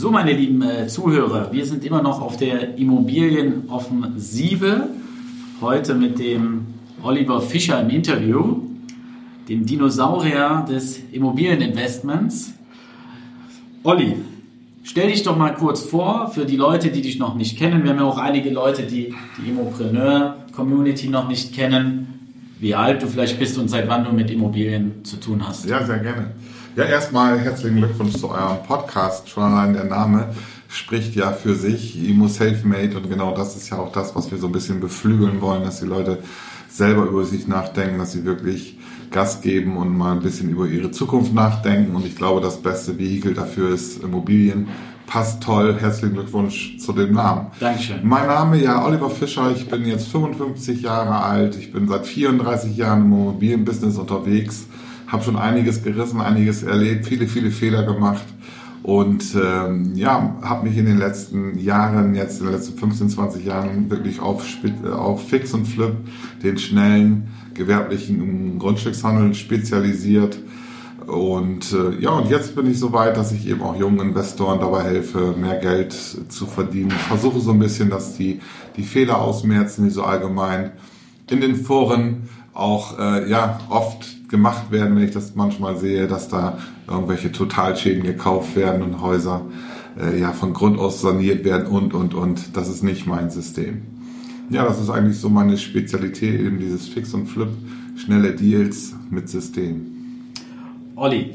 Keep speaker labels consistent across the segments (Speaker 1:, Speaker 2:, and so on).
Speaker 1: So, meine lieben äh, Zuhörer, wir sind immer noch auf der Immobilienoffensive. Heute mit dem Oliver Fischer im Interview, dem Dinosaurier des Immobilieninvestments. Olli, stell dich doch mal kurz vor für die Leute, die dich noch nicht kennen. Wir haben ja auch einige Leute, die die Immopreneur-Community noch nicht kennen. Wie alt du vielleicht bist und seit wann du mit Immobilien zu tun hast.
Speaker 2: Ja, sehr gerne. Ja, erstmal herzlichen Glückwunsch zu eurem Podcast. Schon allein der Name spricht ja für sich. Imo Selfmade und genau das ist ja auch das, was wir so ein bisschen beflügeln wollen, dass die Leute selber über sich nachdenken, dass sie wirklich Gas geben und mal ein bisschen über ihre Zukunft nachdenken. Und ich glaube, das beste Vehikel dafür ist Immobilien. Passt toll. Herzlichen Glückwunsch zu dem Namen.
Speaker 1: Dankeschön.
Speaker 2: Mein Name ja Oliver Fischer. Ich bin jetzt 55 Jahre alt. Ich bin seit 34 Jahren im Immobilienbusiness unterwegs habe schon einiges gerissen, einiges erlebt, viele, viele Fehler gemacht und ähm, ja, habe mich in den letzten Jahren, jetzt in den letzten 15, 20 Jahren wirklich auf, auf Fix und Flip, den schnellen gewerblichen Grundstückshandel spezialisiert. Und äh, ja, und jetzt bin ich so weit, dass ich eben auch jungen Investoren dabei helfe, mehr Geld zu verdienen. Ich versuche so ein bisschen, dass die, die Fehler ausmerzen, die so allgemein in den Foren auch äh, ja oft gemacht werden, wenn ich das manchmal sehe, dass da irgendwelche Totalschäden gekauft werden und Häuser äh, ja von Grund aus saniert werden und und und. Das ist nicht mein System. Ja, das ist eigentlich so meine Spezialität, eben dieses Fix und Flip, schnelle Deals mit System.
Speaker 1: Olli,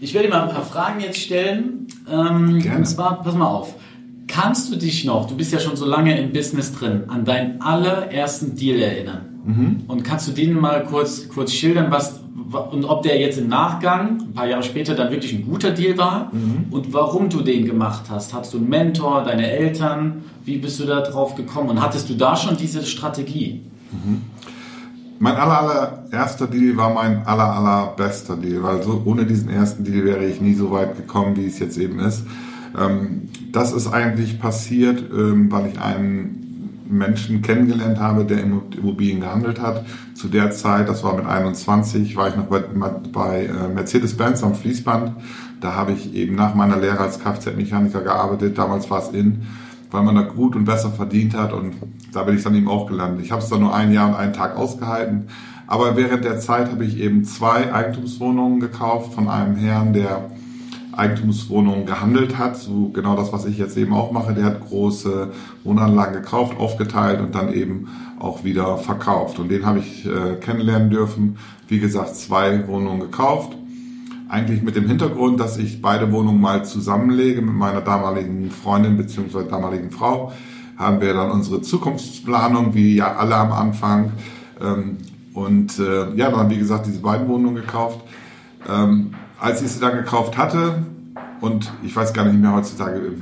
Speaker 1: ich werde dir mal ein paar Fragen jetzt stellen. Ähm, Gerne. Und zwar, pass mal auf. Kannst du dich noch, du bist ja schon so lange im Business drin, an deinen allerersten Deal erinnern? Mhm. Und kannst du denen mal kurz, kurz schildern, was und ob der jetzt im Nachgang, ein paar Jahre später, dann wirklich ein guter Deal war mhm. und warum du den gemacht hast? Hattest du einen Mentor, deine Eltern? Wie bist du da drauf gekommen? Und hattest du da schon diese Strategie? Mhm.
Speaker 2: Mein aller, allererster Deal war mein aller, allerbester Deal, weil so ohne diesen ersten Deal wäre ich nie so weit gekommen, wie es jetzt eben ist. Ähm, das ist eigentlich passiert, ähm, weil ich einen Menschen kennengelernt habe, der Immobilien gehandelt hat. Zu der Zeit, das war mit 21, war ich noch bei, bei äh, Mercedes-Benz am Fließband. Da habe ich eben nach meiner Lehre als Kfz-Mechaniker gearbeitet. Damals war es in, weil man da gut und besser verdient hat und da bin ich dann eben auch gelandet. Ich habe es dann nur ein Jahr und einen Tag ausgehalten. Aber während der Zeit habe ich eben zwei Eigentumswohnungen gekauft von einem Herrn, der Eigentumswohnungen gehandelt hat. So genau das, was ich jetzt eben auch mache. Der hat große Wohnanlagen gekauft, aufgeteilt und dann eben auch wieder verkauft. Und den habe ich äh, kennenlernen dürfen. Wie gesagt, zwei Wohnungen gekauft. Eigentlich mit dem Hintergrund, dass ich beide Wohnungen mal zusammenlege mit meiner damaligen Freundin bzw. damaligen Frau. Haben wir dann unsere Zukunftsplanung, wie ja alle am Anfang. Ähm, und äh, ja, dann wie gesagt diese beiden Wohnungen gekauft. Ähm, als ich sie dann gekauft hatte, und ich weiß gar nicht mehr heutzutage,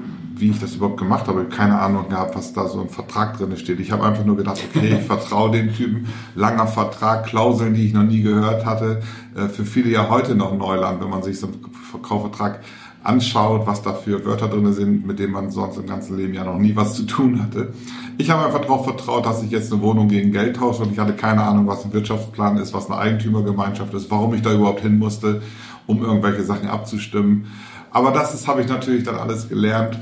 Speaker 2: wie ich das überhaupt gemacht habe, keine Ahnung gehabt, was da so im Vertrag drin steht. Ich habe einfach nur gedacht, okay, ich vertraue dem Typen, langer Vertrag, Klauseln, die ich noch nie gehört hatte, äh, für viele ja heute noch Neuland, wenn man sich so einen Kaufvertrag anschaut, was da für Wörter drin sind, mit denen man sonst im ganzen Leben ja noch nie was zu tun hatte. Ich habe einfach darauf vertraut, dass ich jetzt eine Wohnung gegen Geld tausche und ich hatte keine Ahnung, was ein Wirtschaftsplan ist, was eine Eigentümergemeinschaft ist, warum ich da überhaupt hin musste um irgendwelche Sachen abzustimmen. Aber das habe ich natürlich dann alles gelernt,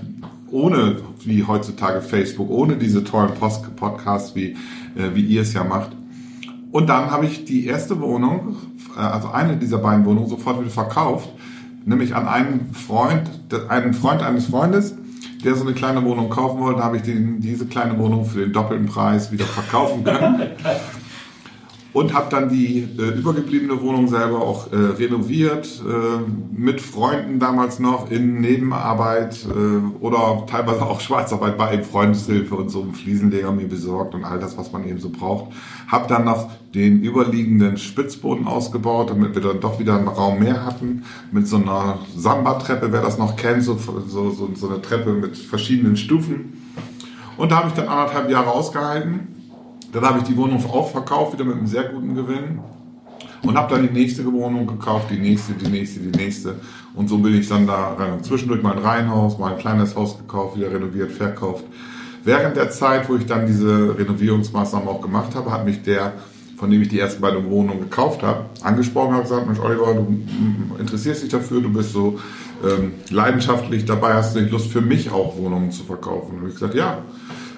Speaker 2: ohne wie heutzutage Facebook, ohne diese tollen Post Podcasts, wie, äh, wie ihr es ja macht. Und dann habe ich die erste Wohnung, äh, also eine dieser beiden Wohnungen, sofort wieder verkauft, nämlich an einen Freund, einen Freund eines Freundes, der so eine kleine Wohnung kaufen wollte, habe ich den, diese kleine Wohnung für den doppelten Preis wieder verkaufen können. und habe dann die äh, übergebliebene Wohnung selber auch äh, renoviert, äh, mit Freunden damals noch in Nebenarbeit äh, oder teilweise auch Schwarzarbeit bei eben Freundeshilfe und so einen Fliesenleger mir besorgt und all das, was man eben so braucht. Habe dann noch den überliegenden Spitzboden ausgebaut, damit wir dann doch wieder einen Raum mehr hatten, mit so einer Samba-Treppe, wer das noch kennt, so, so, so, so eine Treppe mit verschiedenen Stufen. Und da habe ich dann anderthalb Jahre ausgehalten dann habe ich die Wohnung auch verkauft, wieder mit einem sehr guten Gewinn. Und habe dann die nächste Wohnung gekauft, die nächste, die nächste, die nächste. Und so bin ich dann da rein. Zwischendurch mein Reihenhaus, mein kleines Haus gekauft, wieder renoviert, verkauft. Während der Zeit, wo ich dann diese Renovierungsmaßnahmen auch gemacht habe, hat mich der, von dem ich die ersten beiden Wohnungen gekauft habe, angesprochen und gesagt, Mensch Oliver, du interessierst dich dafür, du bist so ähm, leidenschaftlich dabei, hast du nicht Lust für mich auch Wohnungen zu verkaufen? Und ich gesagt, ja.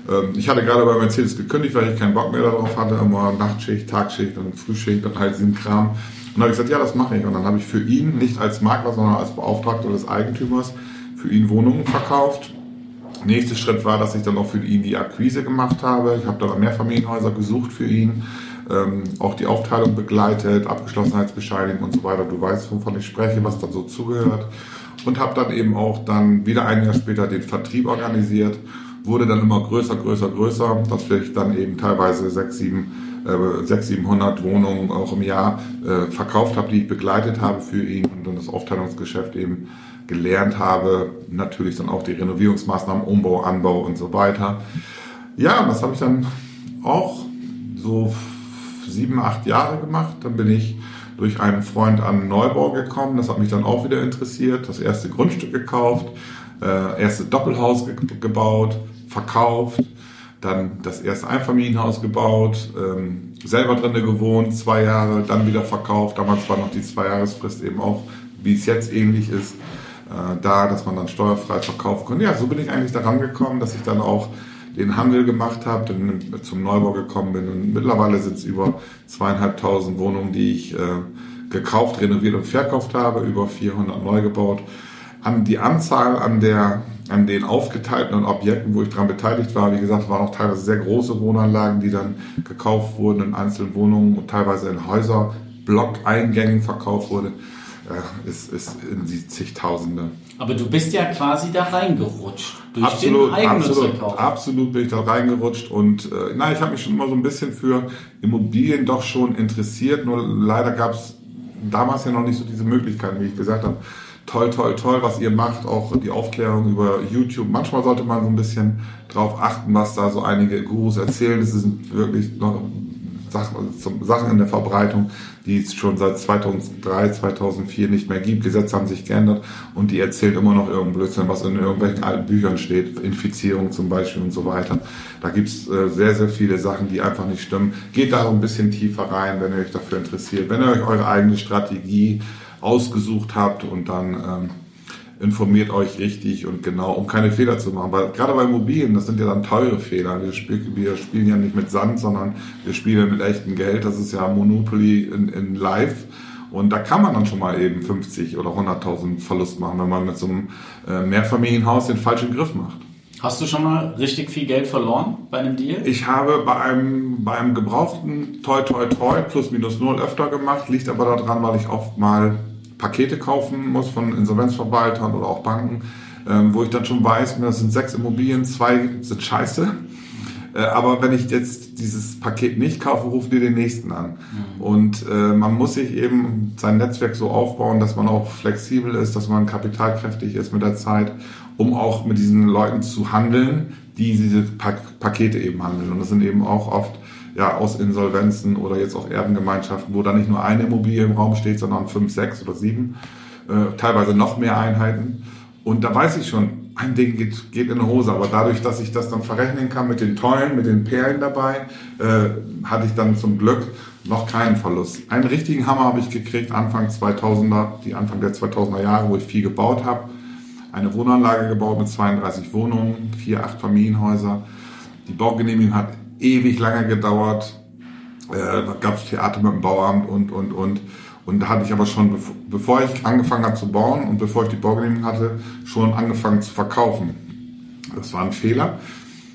Speaker 2: Ähm, ich hatte gerade bei Mercedes gekündigt, weil ich keinen Bock mehr darauf hatte, immer Nachtschicht, Tagschicht und Frühschicht und halt diesen Kram. Und dann habe ich gesagt, ja, das mache ich. Und dann habe ich für ihn, nicht als Makler, sondern als Beauftragter des Eigentümers, für ihn Wohnungen verkauft. Nächster Schritt war, dass ich dann auch für ihn die Akquise gemacht habe. Ich habe dann Mehrfamilienhäuser gesucht für ihn, ähm, auch die Aufteilung begleitet, Abgeschlossenheitsbescheinigung und so weiter. Du weißt, wovon ich spreche, was da so zugehört. Und habe dann eben auch dann wieder ein Jahr später den Vertrieb organisiert wurde dann immer größer, größer, größer, dass ich dann eben teilweise 6, 7, äh, 6 700 Wohnungen auch im Jahr äh, verkauft habe, die ich begleitet habe für ihn und dann das Aufteilungsgeschäft eben gelernt habe. Natürlich dann auch die Renovierungsmaßnahmen, Umbau, Anbau und so weiter. Ja, das habe ich dann auch so sieben, acht Jahre gemacht. Dann bin ich durch einen Freund an Neubau gekommen. Das hat mich dann auch wieder interessiert. Das erste Grundstück gekauft, äh, erste Doppelhaus ge gebaut, verkauft, dann das erste Einfamilienhaus gebaut, ähm, selber drinnen gewohnt, zwei Jahre, dann wieder verkauft. Damals war noch die Zweijahresfrist eben auch, wie es jetzt ähnlich ist, äh, da, dass man dann steuerfrei verkaufen konnte. Ja, so bin ich eigentlich daran gekommen, dass ich dann auch den Handel gemacht habe, dann zum Neubau gekommen bin und mittlerweile sind es über zweieinhalbtausend Wohnungen, die ich äh, gekauft, renoviert und verkauft habe, über 400 neu gebaut. An die Anzahl an der an den aufgeteilten Objekten, wo ich daran beteiligt war, wie gesagt, waren auch teilweise sehr große Wohnanlagen, die dann gekauft wurden in einzelnen Wohnungen und teilweise in Häuser, Blockeingängen verkauft wurden, äh, ist, ist in die zigtausende.
Speaker 1: Aber du bist ja quasi da reingerutscht.
Speaker 2: Durch absolut, den absolut, absolut bin ich da reingerutscht und äh, na, ich habe mich schon immer so ein bisschen für Immobilien doch schon interessiert, nur leider gab es damals ja noch nicht so diese Möglichkeiten, wie ich gesagt habe toll, toll, toll, was ihr macht, auch die Aufklärung über YouTube. Manchmal sollte man so ein bisschen drauf achten, was da so einige Gurus erzählen. Es sind wirklich noch Sachen in der Verbreitung, die es schon seit 2003, 2004 nicht mehr gibt. Gesetze haben sich geändert und die erzählen immer noch irgendein Blödsinn, was in irgendwelchen alten Büchern steht, Infizierung zum Beispiel und so weiter. Da gibt es äh, sehr, sehr viele Sachen, die einfach nicht stimmen. Geht da ein bisschen tiefer rein, wenn ihr euch dafür interessiert. Wenn ihr euch eure eigene Strategie ausgesucht habt und dann ähm, informiert euch richtig und genau, um keine Fehler zu machen. Weil gerade bei Immobilien, das sind ja dann teure Fehler. Wir, spiel, wir spielen ja nicht mit Sand, sondern wir spielen mit echtem Geld. Das ist ja Monopoly in, in Live. Und da kann man dann schon mal eben 50 oder 100.000 Verlust machen, wenn man mit so einem äh, Mehrfamilienhaus den falschen Griff macht.
Speaker 1: Hast du schon mal richtig viel Geld verloren bei einem Deal?
Speaker 2: Ich habe bei einem, bei einem gebrauchten Toi Toi Toi plus minus null öfter gemacht, liegt aber daran, weil ich oft mal Pakete kaufen muss von Insolvenzverwaltern oder auch Banken, ähm, wo ich dann schon weiß, das sind sechs Immobilien, zwei sind scheiße. Äh, aber wenn ich jetzt dieses Paket nicht kaufe, rufen die den nächsten an. Mhm. Und äh, man muss sich eben sein Netzwerk so aufbauen, dass man auch flexibel ist, dass man kapitalkräftig ist mit der Zeit, um auch mit diesen Leuten zu handeln, die diese Pak Pakete eben handeln. Und das sind eben auch oft ja, aus Insolvenzen oder jetzt auch Erbengemeinschaften, wo da nicht nur eine Immobilie im Raum steht, sondern fünf, sechs oder sieben, äh, teilweise noch mehr Einheiten. Und da weiß ich schon, ein Ding geht, geht in die Hose, aber dadurch, dass ich das dann verrechnen kann mit den Tollen, mit den Perlen dabei, äh, hatte ich dann zum Glück noch keinen Verlust. Einen richtigen Hammer habe ich gekriegt Anfang 2000er, die Anfang der 2000er Jahre, wo ich viel gebaut habe. Eine Wohnanlage gebaut mit 32 Wohnungen, vier, acht Familienhäuser. Die Baugenehmigung hat ewig lange gedauert. Äh, da gab es Theater mit dem Bauamt und, und, und. Und da hatte ich aber schon, bevor ich angefangen habe zu bauen und bevor ich die Baugenehmigung hatte, schon angefangen zu verkaufen. Das war ein Fehler.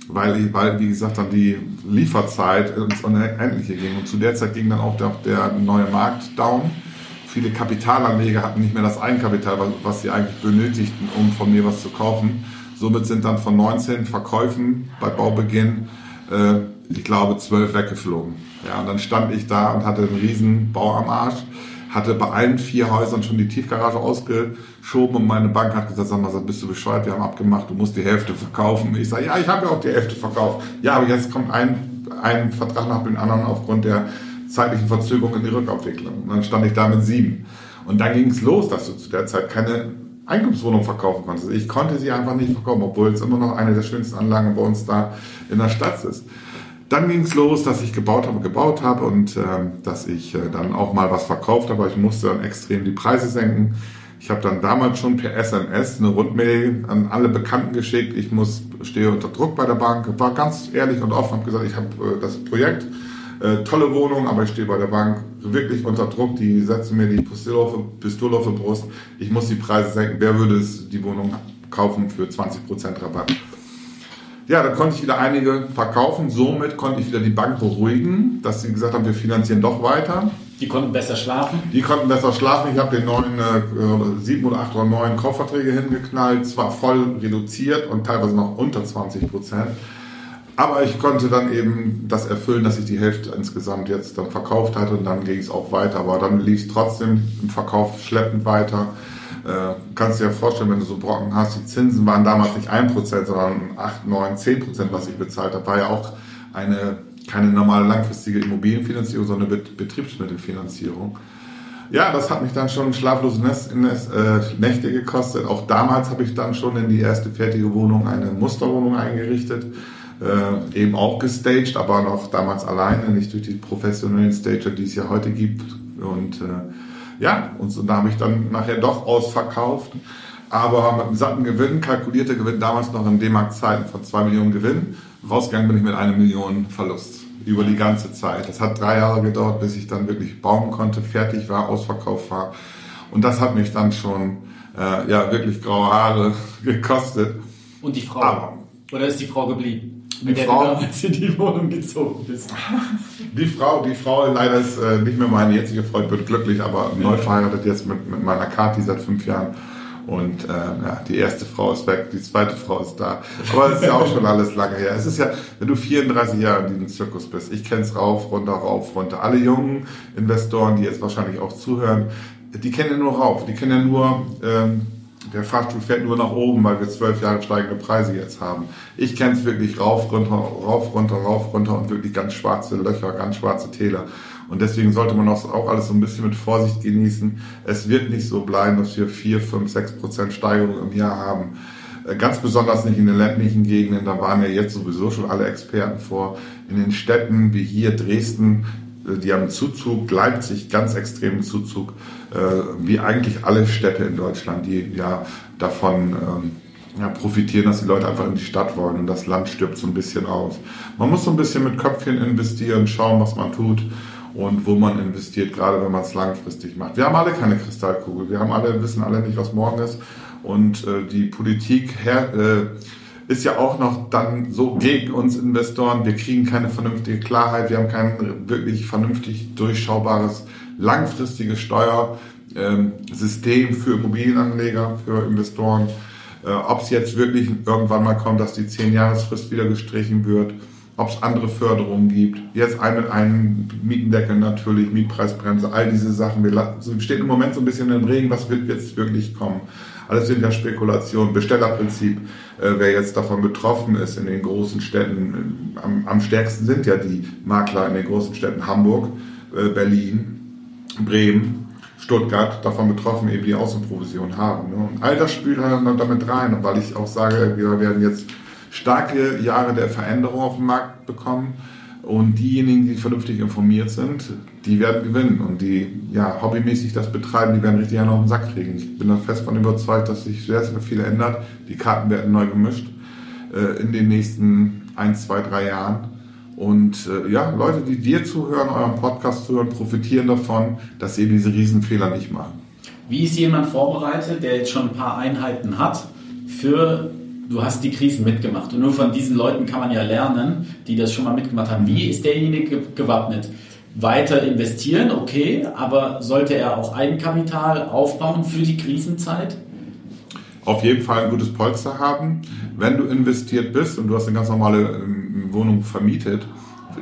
Speaker 2: weil, weil, wie gesagt, dann die Lieferzeit ins Unendliche ging. Und zu der Zeit ging dann auch der, der neue Markt down. Viele Kapitalanleger hatten nicht mehr das Eigenkapital, was sie eigentlich benötigten, um von mir was zu kaufen. Somit sind dann von 19 Verkäufen bei Baubeginn, äh, ich glaube, 12 weggeflogen. Ja, und dann stand ich da und hatte einen riesen Bau am Arsch hatte bei allen vier Häusern schon die Tiefgarage ausgeschoben und meine Bank hat gesagt, sag mal, bist du bescheuert, wir haben abgemacht, du musst die Hälfte verkaufen. Ich sage, ja, ich habe ja auch die Hälfte verkauft. Ja, aber jetzt kommt ein, ein Vertrag nach dem anderen aufgrund der zeitlichen Verzögerung in die Rückabwicklung. Und dann stand ich da mit sieben. Und dann ging es los, dass du zu der Zeit keine Eigentumswohnung verkaufen konntest. Ich konnte sie einfach nicht verkaufen, obwohl es immer noch eine der schönsten Anlagen bei uns da in der Stadt ist. Dann ging es los, dass ich gebaut habe, gebaut habe und äh, dass ich äh, dann auch mal was verkauft habe. Ich musste dann extrem die Preise senken. Ich habe dann damals schon per SMS eine Rundmail an alle Bekannten geschickt. Ich muss stehe unter Druck bei der Bank. War ganz ehrlich und offen, habe gesagt, ich habe äh, das Projekt, äh, tolle Wohnung, aber ich stehe bei der Bank wirklich unter Druck. Die setzen mir die Pistole auf, Pistole auf die Brust. Ich muss die Preise senken. Wer würde es die Wohnung kaufen für 20% Rabatt? Ja, dann konnte ich wieder einige verkaufen. Somit konnte ich wieder die Bank beruhigen, dass sie gesagt haben, wir finanzieren doch weiter.
Speaker 1: Die konnten besser schlafen?
Speaker 2: Die konnten besser schlafen. Ich habe den neuen äh, sieben oder acht oder neun Kaufverträge hingeknallt, zwar voll reduziert und teilweise noch unter 20 Prozent. Aber ich konnte dann eben das erfüllen, dass ich die Hälfte insgesamt jetzt dann verkauft hatte und dann ging es auch weiter. Aber dann lief es trotzdem im Verkauf schleppend weiter. Äh, kannst dir ja vorstellen, wenn du so Brocken hast, die Zinsen waren damals nicht 1%, sondern 8, 9, 10%, was ich bezahlt habe. War ja auch eine, keine normale langfristige Immobilienfinanzierung, sondern eine Betriebsmittelfinanzierung. Ja, das hat mich dann schon schlaflose äh, Nächte gekostet. Auch damals habe ich dann schon in die erste fertige Wohnung eine Musterwohnung eingerichtet. Äh, eben auch gestaged, aber noch damals alleine, nicht durch die professionellen Stager, die es ja heute gibt. Und äh, ja, und so, da habe ich dann nachher doch ausverkauft. Aber mit einem satten Gewinn, kalkulierter Gewinn, damals noch in D-Mark-Zeiten von 2 Millionen Gewinn. Rausgegangen bin ich mit einer Million Verlust über die ganze Zeit. Das hat drei Jahre gedauert, bis ich dann wirklich bauen konnte, fertig war, ausverkauft war. Und das hat mich dann schon äh, ja wirklich graue Haare gekostet.
Speaker 1: Und die Frau? Aber, Oder ist die Frau geblieben?
Speaker 2: Die
Speaker 1: der
Speaker 2: Frau, du damals in die Wohnung gezogen bist. Die Frau, die Frau leider ist äh, nicht mehr meine jetzige Freundin, wird glücklich, aber ja. neu verheiratet jetzt mit, mit meiner Kati seit fünf Jahren. Und äh, ja, die erste Frau ist weg, die zweite Frau ist da. Aber es ist ja auch schon alles lange her. Es ist ja, wenn du 34 Jahre in diesem Zirkus bist, ich kenn's rauf, runter, rauf, runter. Alle jungen Investoren, die jetzt wahrscheinlich auch zuhören, die kennen ja nur rauf, die kennen ja nur ähm, der Fahrstuhl fährt nur nach oben, weil wir zwölf Jahre steigende Preise jetzt haben. Ich kenne es wirklich rauf, runter, rauf, runter, rauf, runter und wirklich ganz schwarze Löcher, ganz schwarze Täler. Und deswegen sollte man auch alles so ein bisschen mit Vorsicht genießen. Es wird nicht so bleiben, dass wir vier, fünf, sechs Prozent Steigerung im Jahr haben. Äh, ganz besonders nicht in den ländlichen Gegenden, da waren ja jetzt sowieso schon alle Experten vor. In den Städten wie hier Dresden, äh, die haben Zuzug, Leipzig ganz extremen Zuzug. Äh, wie eigentlich alle Städte in Deutschland, die ja davon ähm, ja, profitieren, dass die Leute einfach in die Stadt wollen und das Land stirbt so ein bisschen aus. Man muss so ein bisschen mit Köpfchen investieren, schauen, was man tut und wo man investiert, gerade wenn man es langfristig macht. Wir haben alle keine Kristallkugel, wir haben alle, wissen alle nicht, was morgen ist und äh, die Politik her, äh, ist ja auch noch dann so gegen uns Investoren. Wir kriegen keine vernünftige Klarheit, wir haben kein wirklich vernünftig durchschaubares langfristiges Steuersystem für Immobilienanleger, für Investoren. Äh, ob es jetzt wirklich irgendwann mal kommt, dass die 10-Jahresfrist wieder gestrichen wird, ob es andere Förderungen gibt. Jetzt einen, einen Mietendeckel natürlich, Mietpreisbremse, all diese Sachen. Wir stehen im Moment so ein bisschen im Regen, was wird jetzt wirklich kommen. Alles sind ja Spekulationen. Bestellerprinzip, äh, wer jetzt davon betroffen ist in den großen Städten, am, am stärksten sind ja die Makler in den großen Städten Hamburg, äh, Berlin, Bremen, Stuttgart davon betroffen, eben die Außenprovision haben. Ne? Und all das spielt dann damit rein. Und weil ich auch sage, wir werden jetzt starke Jahre der Veränderung auf dem Markt bekommen. Und diejenigen, die vernünftig informiert sind, die werden gewinnen. Und die ja, hobbymäßig das betreiben, die werden richtig einen auf den Sack kriegen. Ich bin da fest von überzeugt, dass sich sehr, sehr viel ändert. Die Karten werden neu gemischt äh, in den nächsten ein, zwei, drei Jahren. Und äh, ja, Leute, die dir zuhören, eurem Podcast zuhören, profitieren davon, dass sie diese Riesenfehler nicht machen.
Speaker 1: Wie ist jemand vorbereitet, der jetzt schon ein paar Einheiten hat, für du hast die Krisen mitgemacht und nur von diesen Leuten kann man ja lernen, die das schon mal mitgemacht haben. Wie ist derjenige gewappnet? Weiter investieren, okay, aber sollte er auch Eigenkapital aufbauen für die Krisenzeit?
Speaker 2: Auf jeden Fall ein gutes Polster haben. Wenn du investiert bist und du hast eine ganz normale ähm, Wohnung vermietet,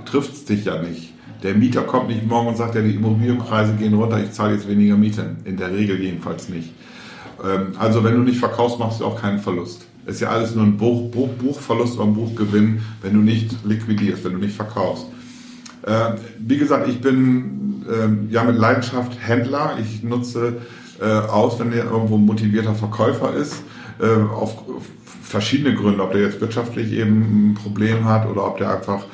Speaker 2: trifft es dich ja nicht. Der Mieter kommt nicht morgen und sagt, ja, die Immobilienpreise gehen runter, ich zahle jetzt weniger Miete. In der Regel jedenfalls nicht. Ähm, also wenn du nicht verkaufst, machst du auch keinen Verlust. Ist ja alles nur ein Buch, Buch, Buchverlust oder ein Buchgewinn, wenn du nicht liquidierst, wenn du nicht verkaufst. Äh, wie gesagt, ich bin äh, ja mit Leidenschaft Händler. Ich nutze äh, aus, wenn der irgendwo ein motivierter Verkäufer ist, äh, auf verschiedene Gründe, ob der jetzt wirtschaftlich eben ein Problem hat oder ob der einfach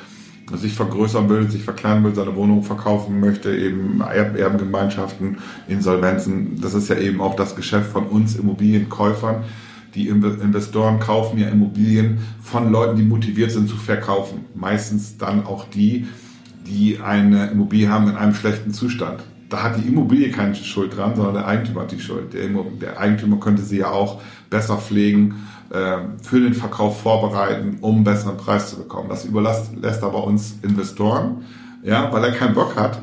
Speaker 2: sich vergrößern will, sich verkleinern will, seine Wohnung verkaufen möchte, eben Erbengemeinschaften, Insolvenzen. Das ist ja eben auch das Geschäft von uns Immobilienkäufern. Die Investoren kaufen ja Immobilien von Leuten, die motiviert sind zu verkaufen. Meistens dann auch die, die eine Immobilie haben in einem schlechten Zustand. Da hat die Immobilie keine Schuld dran, sondern der Eigentümer hat die Schuld. Der, der Eigentümer könnte sie ja auch besser pflegen ähm, für den Verkauf vorbereiten, um einen besseren Preis zu bekommen. Das überlässt lässt aber uns Investoren, ja, weil er keinen Bock hat,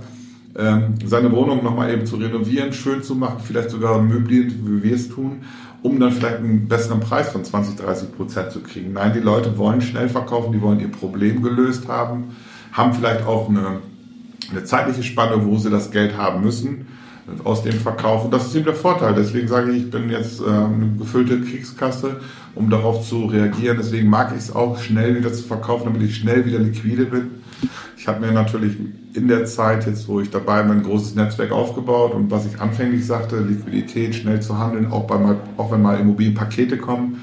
Speaker 2: ähm, seine Wohnung nochmal eben zu renovieren, schön zu machen, vielleicht sogar möbliert, wie wir es tun, um dann vielleicht einen besseren Preis von 20, 30 Prozent zu kriegen. Nein, die Leute wollen schnell verkaufen, die wollen ihr Problem gelöst haben, haben vielleicht auch eine, eine zeitliche Spanne, wo sie das Geld haben müssen aus dem Verkauf. Und das ist eben der Vorteil. Deswegen sage ich, ich bin jetzt äh, eine gefüllte Kriegskasse, um darauf zu reagieren. Deswegen mag ich es auch, schnell wieder zu verkaufen, damit ich schnell wieder liquide bin. Ich habe mir natürlich in der Zeit, jetzt wo ich dabei bin, ein großes Netzwerk aufgebaut und was ich anfänglich sagte, Liquidität, schnell zu handeln, auch, bei mal, auch wenn mal Immobilienpakete kommen,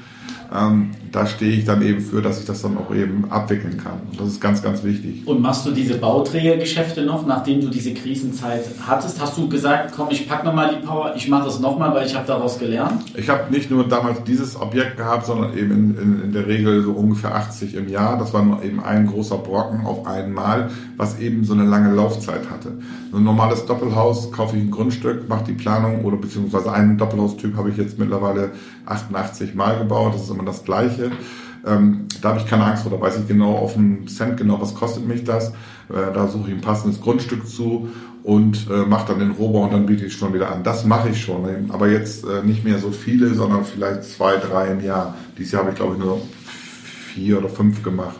Speaker 2: ähm, da stehe ich dann eben für, dass ich das dann auch eben abwickeln kann. Das ist ganz, ganz wichtig.
Speaker 1: Und machst du diese Bauträgergeschäfte noch, nachdem du diese Krisenzeit hattest? Hast du gesagt, komm, ich packe nochmal die Power, ich mache das nochmal, weil ich habe daraus gelernt?
Speaker 2: Ich habe nicht nur damals dieses Objekt gehabt, sondern eben in, in, in, der Regel so ungefähr 80 im Jahr. Das war nur eben ein großer Brocken auf einmal, was eben so eine lange Laufzeit hatte. So ein normales Doppelhaus kaufe ich ein Grundstück, mache die Planung oder beziehungsweise einen Doppelhaustyp habe ich jetzt mittlerweile 88 Mal gebaut. Das ist immer das gleiche. Ähm, da habe ich keine Angst vor, da weiß ich genau auf den Cent genau, was kostet mich das. Äh, da suche ich ein passendes Grundstück zu und äh, mache dann den Rohbau und dann biete ich schon wieder an. Das mache ich schon, aber jetzt äh, nicht mehr so viele, sondern vielleicht zwei, drei im Jahr. Dieses Jahr habe ich glaube ich nur vier oder fünf gemacht.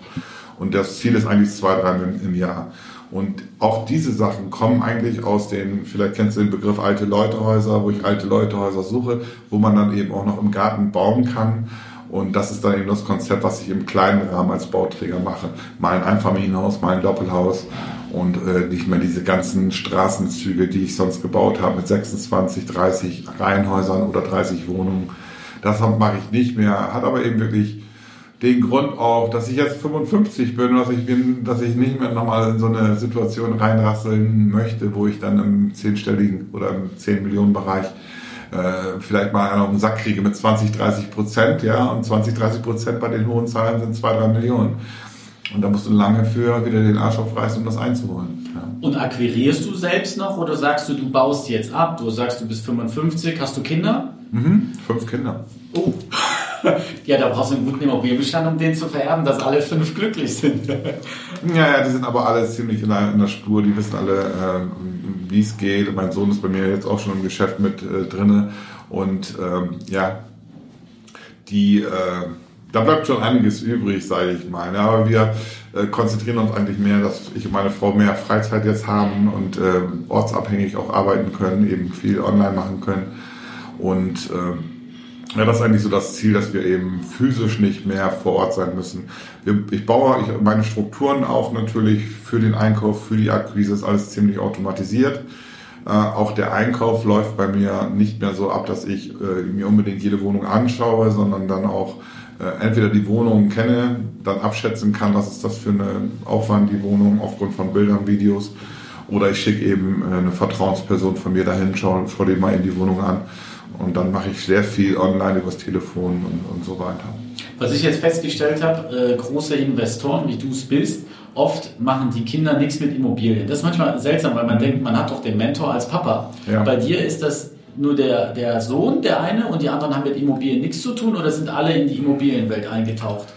Speaker 2: Und das Ziel ist eigentlich zwei, drei im, im Jahr. Und auch diese Sachen kommen eigentlich aus den, vielleicht kennst du den Begriff alte Leutehäuser, wo ich alte Leutehäuser suche, wo man dann eben auch noch im Garten bauen kann. Und das ist dann eben das Konzept, was ich im kleinen Rahmen als Bauträger mache. Mal ein Einfamilienhaus, mal ein Doppelhaus und äh, nicht mehr diese ganzen Straßenzüge, die ich sonst gebaut habe mit 26, 30 Reihenhäusern oder 30 Wohnungen. Das mache ich nicht mehr, hat aber eben wirklich den Grund auch, dass ich jetzt 55 bin dass ich bin, dass ich nicht mehr nochmal in so eine Situation reinrasseln möchte, wo ich dann im zehnstelligen oder im 10 Millionen Bereich äh, vielleicht mal einen auf den Sack kriege mit 20, 30 Prozent, ja, und 20, 30 Prozent bei den hohen Zahlen sind 2, 3 Millionen. Und da musst du lange für wieder den Arsch aufreißen, um das einzuholen. Ja.
Speaker 1: Und akquirierst du selbst noch oder sagst du, du baust jetzt ab? Du sagst, du bist 55, hast du Kinder?
Speaker 2: Mhm, fünf Kinder.
Speaker 1: Oh. ja, da brauchst du einen guten Immobilienbestand, um den zu vererben, dass alle fünf glücklich sind. ja,
Speaker 2: ja, die sind aber alle ziemlich in der, in der Spur, die wissen alle, äh, wie es geht. Mein Sohn ist bei mir jetzt auch schon im Geschäft mit äh, drinne und ähm, ja, die, äh, da bleibt schon einiges übrig, sage ich mal. Ja, aber wir äh, konzentrieren uns eigentlich mehr, dass ich und meine Frau mehr Freizeit jetzt haben und äh, ortsabhängig auch arbeiten können, eben viel online machen können und äh, ja, das ist eigentlich so das Ziel, dass wir eben physisch nicht mehr vor Ort sein müssen. Ich baue meine Strukturen auf natürlich für den Einkauf, für die Akquise, ist alles ziemlich automatisiert. Äh, auch der Einkauf läuft bei mir nicht mehr so ab, dass ich äh, mir unbedingt jede Wohnung anschaue, sondern dann auch äh, entweder die Wohnung kenne, dann abschätzen kann, was ist das für eine Aufwand, die Wohnung aufgrund von Bildern, Videos. Oder ich schicke eben eine Vertrauensperson von mir dahin, schaue schau dir mal in die Wohnung an und dann mache ich sehr viel online übers Telefon und, und so weiter.
Speaker 1: Was ich jetzt festgestellt habe, äh, große Investoren, wie du es bist, oft machen die Kinder nichts mit Immobilien. Das ist manchmal seltsam, weil man mhm. denkt, man hat doch den Mentor als Papa. Ja. Bei dir ist das nur der, der Sohn, der eine, und die anderen haben mit Immobilien nichts zu tun oder sind alle in die Immobilienwelt eingetaucht?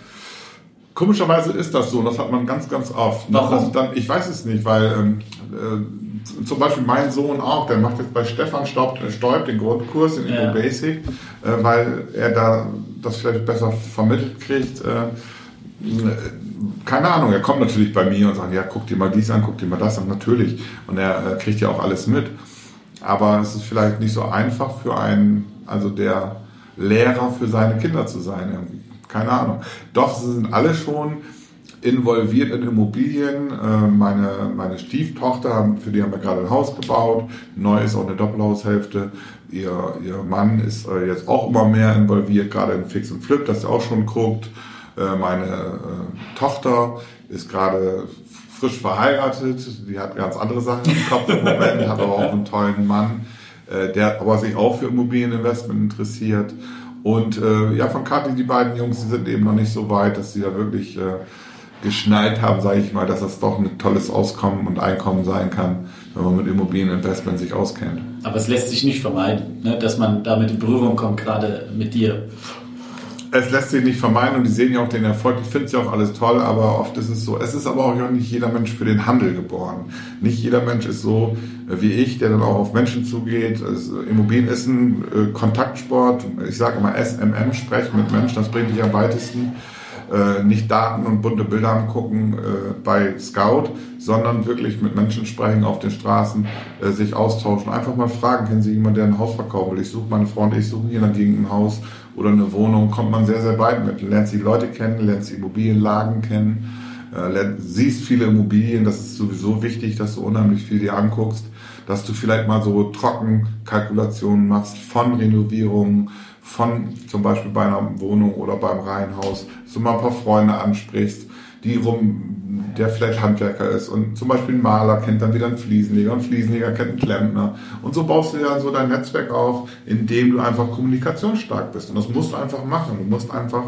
Speaker 2: Komischerweise ist das so, das hat man ganz, ganz oft.
Speaker 1: Warum?
Speaker 2: Dann, ich weiß es nicht, weil ähm, äh, zum Beispiel mein Sohn auch, der macht jetzt bei Stefan Staub, Staub den Grundkurs in
Speaker 1: Ja.
Speaker 2: Immo Basic, äh, weil er da das vielleicht besser vermittelt kriegt. Äh, keine Ahnung, er kommt natürlich bei mir und sagt, ja, guck dir mal dies an, guck dir mal das an, natürlich. Und er äh, kriegt ja auch alles mit. Aber es ist vielleicht nicht so einfach für einen, also der Lehrer für seine Kinder zu sein. Irgendwie. Keine Ahnung. Doch, sie sind alle schon involviert in Immobilien. Äh, Meine, meine Stieftochter, für die haben wir gerade ein Haus gebaut. Neu ist auch eine Doppelhaushälfte. Ihr, ihr Mann ist äh, jetzt auch immer mehr involviert, gerade in Fix und Flip, dass er auch schon guckt. Äh, Meine Tochter ist gerade frisch verheiratet. Die hat ganz andere Sachen im Kopf im Moment, hat aber auch einen tollen Mann, der aber sich auch für Immobilieninvestment interessiert. Und äh, ja, von Kathi, die beiden Jungs, die sind eben noch nicht so weit, dass sie da wirklich äh, geschnallt haben, sage ich mal, dass das doch ein tolles Auskommen und Einkommen sein kann, wenn man mit Immobilieninvestment sich auskennt.
Speaker 1: Aber es lässt sich nicht vermeiden, ne, dass man damit in Berührung kommt, gerade mit dir.
Speaker 2: Es lässt sich nicht vermeiden und die sehen ja auch den Erfolg, die finden es ja auch alles toll, aber oft ist es so, es ist aber auch nicht jeder Mensch für den Handel geboren. Nicht jeder Mensch ist so äh, wie ich, der dann auch auf Menschen zugeht. Also Immobilien ist ein äh, Kontaktsport, ich sage immer SMM, sprechen mit Menschen, das bringt dich am weitesten. Äh, nicht Daten und bunte Bilder angucken äh, bei Scout, sondern wirklich mit Menschen sprechen auf den Straßen, äh, sich austauschen, einfach mal fragen, kennen Sie jemanden, der ein Haus verkaufen will? Ich suche meine Freunde, ich suche hier in der Gegend ein Haus oder eine Wohnung, kommt man sehr, sehr weit mit. Lernt die Leute kennen, lernt die Immobilienlagen kennen, äh, lernt, siehst viele Immobilien, das ist sowieso wichtig, dass du unheimlich viel dir anguckst, dass du vielleicht mal so Trockenkalkulationen machst von Renovierungen, von zum Beispiel bei einer Wohnung oder beim Reihenhaus, dass du mal ein paar Freunde ansprichst, die rum, der vielleicht Handwerker ist. Und zum Beispiel ein Maler kennt dann wieder einen Fliesenleger, ein Fliesenleger kennt einen Klempner. Und so baust du ja so dein Netzwerk auf, indem du einfach kommunikationsstark bist. Und das musst du einfach machen. Du musst einfach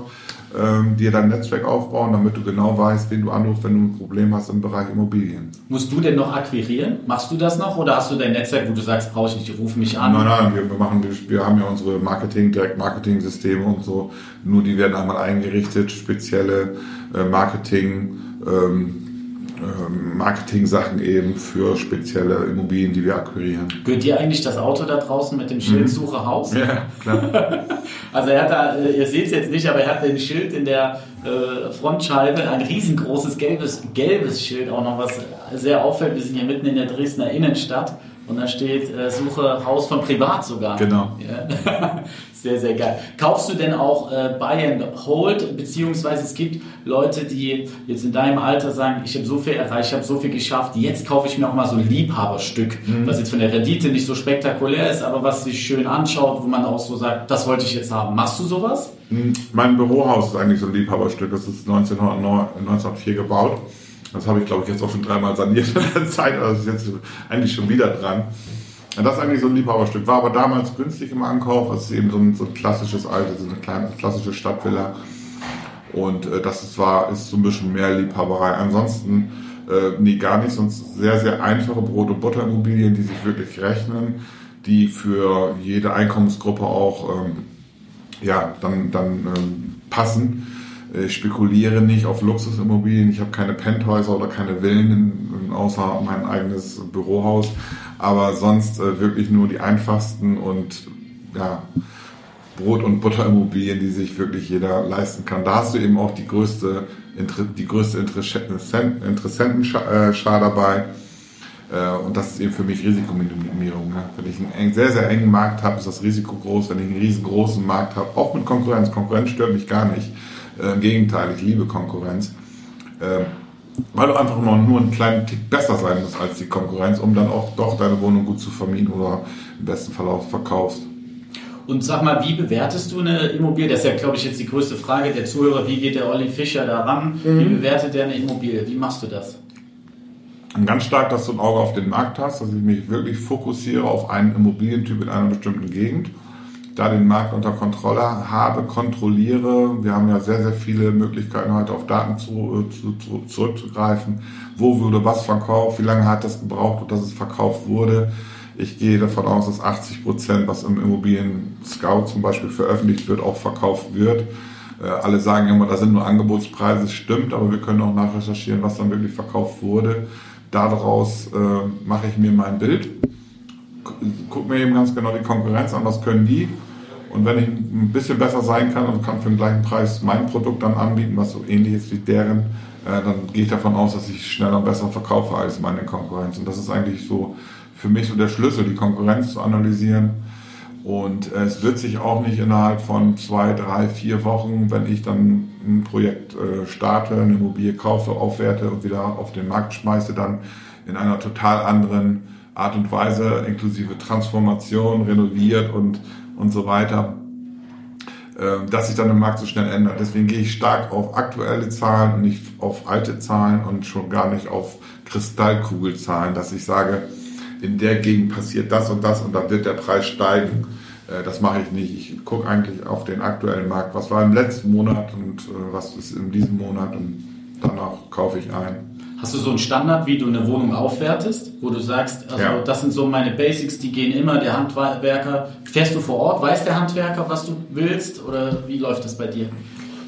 Speaker 2: ähm, dir dein Netzwerk aufbauen, damit du genau weißt, wen du anrufst, wenn du ein Problem hast im Bereich Immobilien.
Speaker 1: Musst du denn noch akquirieren? Machst du das noch oder hast du dein Netzwerk, wo du sagst, brauche ich nicht, ruf mich an?
Speaker 2: Nein, nein, wir, machen, wir, haben ja unsere Marketing, Direkt-Marketing-Systeme und so. Nur die werden einmal eingerichtet, spezielle äh, Marketing, ähm, Marketing-Sachen eben für spezielle Immobilien, die wir akquirieren.
Speaker 1: Gehört dir eigentlich das Auto da draußen mit dem Schild Suche Haus?
Speaker 2: Ja, klar.
Speaker 1: Also er hat da, äh, ihr seht es jetzt nicht, aber er hat ein Schild in der äh, Frontscheibe, ein riesengroßes gelbes, gelbes Schild auch noch, was sehr auffällt. Wir sind hier mitten in der Dresdner Innenstadt und da steht äh, Suche Haus von Privat sogar.
Speaker 2: Genau.
Speaker 1: Ja. Sehr, sehr geil. Kaufst du denn auch äh, Buy and Hold, beziehungsweise es gibt Leute, die jetzt in deinem Alter sagen, ich habe so viel erreicht, ich habe so viel geschafft, jetzt kaufe ich mir auch mal so ein Liebhaberstück, was jetzt von der Rendite nicht so spektakulär ist, aber was sich schön anschaut, wo man auch so sagt, das wollte ich jetzt haben. Machst du sowas?
Speaker 2: Mein Bürohaus ist eigentlich so ein Liebhaberstück. Das ist 1909, 1904 gebaut. Das habe ich, glaube ich, jetzt auch schon dreimal saniert in der Zeit. Also ist jetzt eigentlich schon wieder dran. Ja, Das ist eigentlich so ein Liebhaberstück. War aber damals günstig im Ankauf. Das ist eben so ein, so ein klassisches altes, so eine kleine klassische Stadtvilla. Und äh, das ist, war, ist so ein bisschen mehr Liebhaberei. Ansonsten, äh, nee, gar nicht. Sonst sehr, sehr einfache Brot- und Butterimmobilien, die sich wirklich rechnen, die für jede Einkommensgruppe auch ähm, ja, dann, dann ähm, passen. Ich spekuliere nicht auf Luxusimmobilien. Ich habe keine Penthäuser oder keine Villen, außer mein eigenes Bürohaus. Aber sonst äh, wirklich nur die einfachsten und ja, Brot- und Butterimmobilien, die sich wirklich jeder leisten kann. Da hast du eben auch die größte, die größte Interessenten- Interessentenschar dabei. Äh, Und das ist eben für mich Risikominimierung. Ne? Wenn ich einen sehr, sehr engen Markt habe, ist das Risiko groß. Wenn ich einen riesengroßen Markt habe, auch mit Konkurrenz. Konkurrenz stört mich gar nicht. Äh, Im Gegenteil, ich liebe Konkurrenz. Weil du einfach nur, nur einen kleinen Tick besser sein musst als die Konkurrenz, um dann auch doch deine Wohnung gut zu vermieten oder im besten Fall auch verkaufst.
Speaker 1: Und sag mal, wie bewertest du eine Immobilie? Das ist ja, glaube ich, jetzt die größte Frage der Zuhörer. Wie geht der Olli Fischer da ran? Wie bewertet der eine Immobilie? Wie machst du das?
Speaker 2: Und ganz stark, dass du ein Auge auf den Markt hast, dass ich mich wirklich fokussiere auf einen Immobilientyp in einer bestimmten Gegend, da den Markt unter Kontrolle habe, kontrolliere. Wir haben ja sehr, sehr viele Möglichkeiten heute auf Daten zu, zu, zu, zurückzugreifen. Wo wurde was verkauft? Wie lange hat das gebraucht, dass es verkauft wurde? Ich gehe davon aus, dass 80 Prozent, was im Immobilien Scout zum Beispiel veröffentlicht wird, auch verkauft wird. Äh, alle sagen immer, da sind nur Angebotspreise, stimmt, aber wir können auch nachrecherchieren, was dann wirklich verkauft wurde. Daraus äh, mache ich mir mein Bild, gucke mir eben ganz genau die Konkurrenz an, was können die. Und wenn ich ein bisschen besser sein kann und kann für den gleichen Preis mein Produkt dann anbieten, was so ähnlich ist wie deren, äh, dann gehe ich davon aus, dass ich schneller und besser verkaufe als meine Konkurrenz. Und das ist eigentlich so für mich so der Schlüssel, die Konkurrenz zu analysieren und es wird sich auch nicht innerhalb von zwei, drei, vier Wochen, wenn ich dann ein Projekt äh, starte, eine Immobilie kaufe, aufwerte und wieder auf den Markt schmeiße, dann in einer total anderen Art und Weise, inklusive Transformation, renoviert und, und so weiter, äh, dass sich dann der Markt so schnell ändert. Deswegen gehe ich stark auf aktuelle Zahlen und nicht auf alte Zahlen und schon gar nicht auf Kristallkugelzahlen, dass ich sage, in der Gegend passiert das und das und dann wird der Preis steigen. Äh, das mache ich nicht. Ich gucke eigentlich auf den aktuellen Markt. Was war im letzten Monat und äh, was ist in diesem Monat und danach kaufe ich ein.
Speaker 1: Hast du so einen Standard, wie du eine Wohnung aufwertest, wo du sagst, also ja. das sind so meine Basics, die gehen immer, der Handwerker, fährst du vor Ort, weiß der Handwerker, was du willst oder wie läuft das bei dir?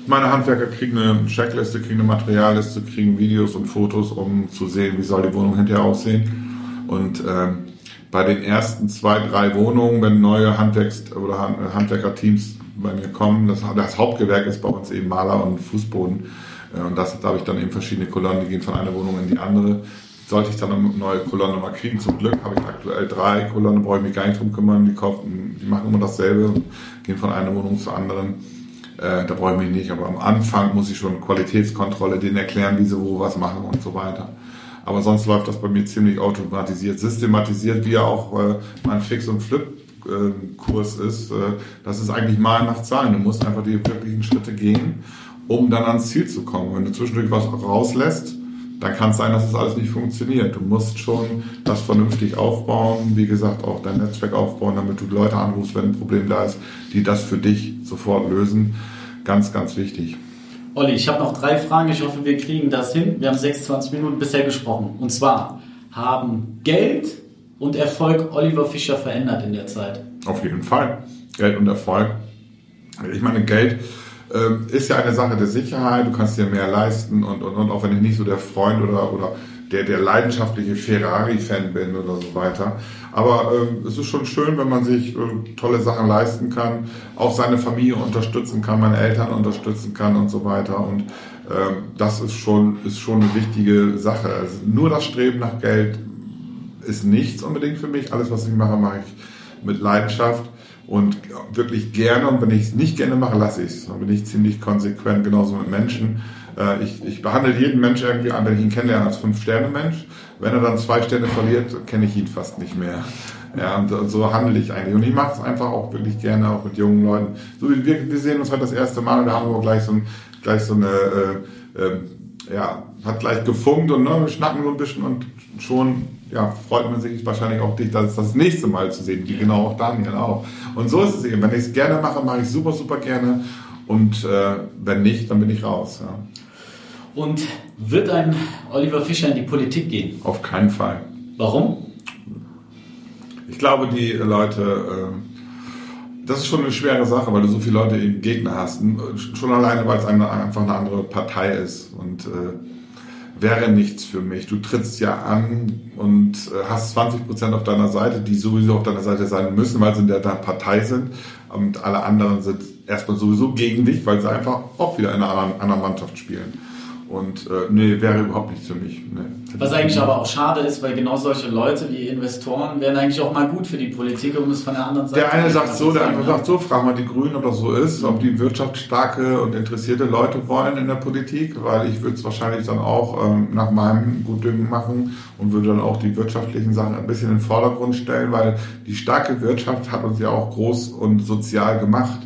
Speaker 2: Meine Handwerker kriegen eine Checkliste, kriegen eine Materialliste, kriegen Videos und Fotos, um zu sehen, wie soll die Wohnung hinterher aussehen. Und ähm, bei den ersten zwei, drei Wohnungen, wenn neue Handwerks- oder Handwerkerteams bei mir kommen, das, das, Hauptgewerk ist bei uns eben Maler und Fußboden. Äh, und das, da habe ich dann eben verschiedene Kolonnen, die gehen von einer Wohnung in die andere. Sollte ich dann eine neue Kolonne mal kriegen, zum Glück habe ich aktuell drei Kolonnen, brauche ich mich gar nicht drum kümmern. Die, kaufen, die machen immer dasselbe, gehen von einer Wohnung zur anderen. Äh, da brauche ich mich nicht, aber am Anfang muss ich schon Qualitätskontrolle, denen erklären, wie sie wo was machen und so weiter. Aber sonst läuft das bei mir ziemlich automatisiert, systematisiert, wie ja auch äh, mein Fix- und Flip-Kurs ist. Äh, das ist eigentlich mal nach Zahlen. Du musst einfach die wirklichen Schritte gehen, um dann ans Ziel zu kommen. Wenn du zwischendurch was rauslässt, dann kann es sein, dass das alles nicht funktioniert. Du musst schon das vernünftig aufbauen, wie gesagt, auch dein Netzwerk aufbauen, damit du Leute anrufst, wenn ein Problem da ist, die das für dich sofort lösen. Ganz, ganz wichtig.
Speaker 1: Olli, ich habe noch drei Fragen. Ich hoffe, wir kriegen das hin. Wir haben 26 Minuten bisher gesprochen. Und zwar, haben Geld und Erfolg Oliver Fischer verändert in der Zeit?
Speaker 2: Auf jeden Fall. Geld und Erfolg. Ich meine, Geld äh, ist ja eine Sache der Sicherheit. Du kannst dir mehr leisten und, und, und auch wenn ich nicht so der Freund oder, oder der, der leidenschaftliche Ferrari-Fan bin oder so weiter. Aber äh, es ist schon schön, wenn man sich äh, tolle Sachen leisten kann, auch seine Familie unterstützen kann, meine Eltern unterstützen kann und so weiter. Und äh, das ist schon, ist schon eine wichtige Sache. Also nur das Streben nach Geld ist nichts unbedingt für mich. Alles, was ich mache, mache ich mit Leidenschaft und wirklich gerne. Und wenn ich es nicht gerne mache, lasse ich es. Dann bin ich ziemlich konsequent, genauso mit Menschen. Äh, ich, ich behandle jeden Mensch irgendwie an, wenn ich ihn kennenlerne, als Fünf-Sterne-Mensch. Wenn er dann zwei Sterne verliert, kenne ich ihn fast nicht mehr. Ja, und, so handle ich eigentlich. Und ich mache es einfach auch wirklich gerne, auch mit jungen Leuten. So wie wir, wir sehen uns heute das erste Mal und da haben wir gleich so, ein, gleich so eine, äh, äh, ja, hat gleich gefunkt und ne, wir schnacken so ein bisschen und schon ja, freut man sich wahrscheinlich auch dich, das das nächste Mal zu sehen, wie genau auch Daniel auch. Und so ist es eben. Wenn ich es gerne mache, mache ich super, super gerne. Und äh, wenn nicht, dann bin ich raus. Ja.
Speaker 1: Und wird ein Oliver Fischer in die Politik gehen?
Speaker 2: Auf keinen Fall.
Speaker 1: Warum?
Speaker 2: Ich glaube, die Leute, äh, das ist schon eine schwere Sache, weil du so viele Leute eben Gegner hast. Schon alleine, weil es eine, einfach eine andere Partei ist. Und äh, wäre nichts für mich. Du trittst ja an und äh, hast 20 Prozent auf deiner Seite, die sowieso auf deiner Seite sein müssen, weil sie in der Partei sind. Und alle anderen sind erstmal sowieso gegen dich, weil sie einfach auch wieder in einer anderen Mannschaft spielen. Und äh, nee, wäre überhaupt nichts für mich. Nee.
Speaker 1: Was eigentlich aber auch schade ist, weil genau solche Leute wie Investoren wären eigentlich auch mal gut für die Politik, um es von der anderen Seite
Speaker 2: Der eine sagt so, der andere sagt so, frag mal die Grünen, ob das so ist, ob die wirtschaftsstarke und interessierte Leute wollen in der Politik, weil ich würde es wahrscheinlich dann auch ähm, nach meinem Gutdünken machen und würde dann auch die wirtschaftlichen Sachen ein bisschen in den Vordergrund stellen, weil die starke Wirtschaft hat uns ja auch groß und sozial gemacht.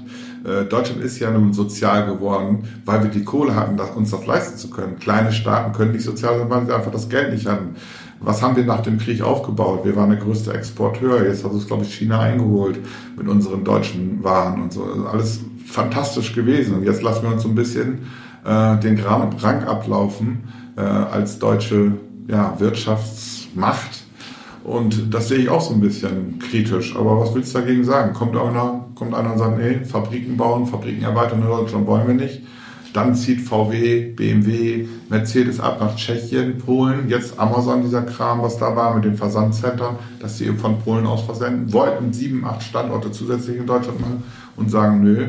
Speaker 2: Äh, Deutschland ist ja nun sozial geworden, weil wir die Kohle hatten, uns das leisten zu können. Kleine Staaten können nicht sozial sein, weil sie einfach das Geld nicht hatten. Was haben wir nach dem Krieg aufgebaut? Wir waren der größte Exporteur. Jetzt hat uns, glaube ich, China eingeholt mit unseren deutschen Waren und so. Also alles fantastisch gewesen. Und jetzt lassen wir uns so ein bisschen äh, den Rank ablaufen äh, als deutsche ja, Wirtschaftsmacht Und das sehe ich auch so ein bisschen kritisch. Aber was willst du dagegen sagen? Kommt einer, kommt einer und sagt, nee, Fabriken bauen, Fabriken erweitern in Deutschland wollen wir nicht. Dann zieht VW, BMW, Mercedes ab nach Tschechien, Polen, jetzt Amazon, dieser Kram, was da war mit den Versandzentren, dass sie eben von Polen aus versenden, wollten sieben, acht Standorte zusätzlich in Deutschland machen und sagen, nö,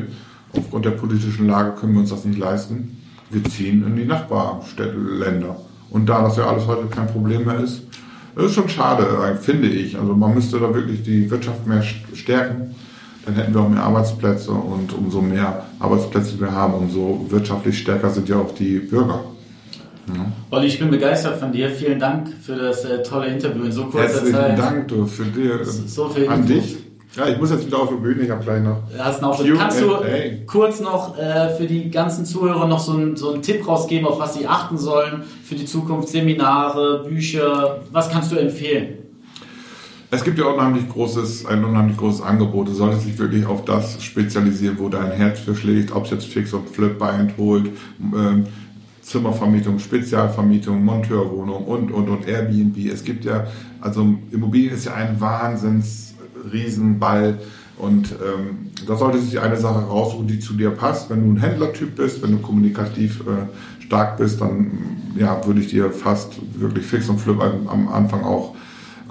Speaker 2: aufgrund der politischen Lage können wir uns das nicht leisten. Wir ziehen in die Nachbarstädte, Länder. Und da das ja alles heute kein Problem mehr ist, ist schon schade, finde ich. Also man müsste da wirklich die Wirtschaft mehr stärken. Dann hätten wir auch mehr Arbeitsplätze und umso mehr Arbeitsplätze wir haben, umso wirtschaftlich stärker sind ja auch die Bürger.
Speaker 1: Ja. Olli, ich bin begeistert von dir. Vielen Dank für das äh, tolle Interview in so kurzer
Speaker 2: Herzlichen
Speaker 1: Zeit.
Speaker 2: Herzlichen Dank du, für dir, so viel an Info. dich. Ja, ich muss jetzt wieder auf die Bühne, ich habe gleich noch.
Speaker 1: Hast noch Kannst du kurz noch äh, für die ganzen Zuhörer noch so, ein, so einen Tipp rausgeben, auf was sie achten sollen für die Zukunft? Seminare, Bücher, was kannst du empfehlen?
Speaker 2: Es gibt ja unheimlich großes, ein unheimlich großes Angebot. Du solltest dich wirklich auf das spezialisieren, wo dein Herz für schlägt, ob es jetzt Fix und Flip, Buy and Hold, äh, Zimmervermietung, Spezialvermietung, Monteurwohnung und, und, und Airbnb. Es gibt ja, also Immobilien ist ja ein Wahnsinns Riesenball. Und ähm, da sollte sich eine Sache raussuchen, die zu dir passt. Wenn du ein Händlertyp bist, wenn du kommunikativ äh, stark bist, dann ja, würde ich dir fast wirklich Fix und Flip am, am Anfang auch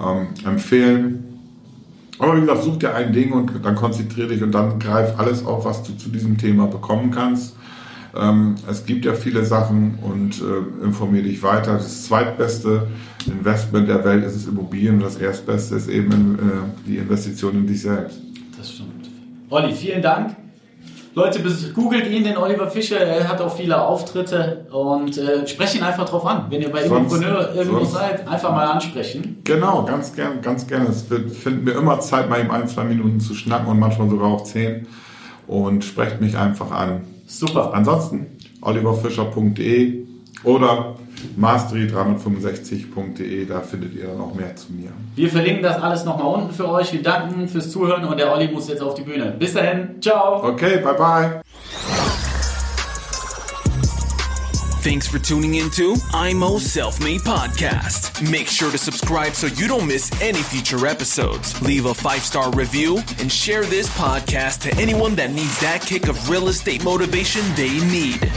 Speaker 2: ähm, empfehlen. Aber wie gesagt, such dir ein Ding und dann konzentriere dich und dann greif alles auf, was du zu diesem Thema bekommen kannst. Ähm, es gibt ja viele Sachen und äh, informiere dich weiter. Das zweitbeste Investment der Welt ist es Immobilien und das erstbeste ist eben äh, die Investition in dich selbst.
Speaker 1: Das stimmt. Olli, vielen Dank. Leute, googelt ihn, den Oliver Fischer. Er hat auch viele Auftritte und äh, sprecht ihn einfach drauf an. Wenn ihr bei Immopreneur irgendwo seid, einfach mal ansprechen.
Speaker 2: Genau, ganz gern, ganz gerne. Es wird, finden wir immer Zeit, mal ihm ein, zwei Minuten zu schnacken und manchmal sogar auch zehn. Und sprecht mich einfach an.
Speaker 1: Super.
Speaker 2: Ansonsten oliverfischer.de oder mastery365.de, da findet ihr dann auch mehr zu mir.
Speaker 1: Wir verlinken das alles nochmal unten für euch. Wir danken fürs Zuhören und der Olli muss jetzt auf die Bühne. Bis dahin, ciao.
Speaker 2: Okay, bye bye.
Speaker 3: Thanks for tuning into IMO Self Made Podcast. Make sure to subscribe so you don't miss any future episodes. Leave a five star review and share this podcast to anyone that needs that kick of real estate motivation they need.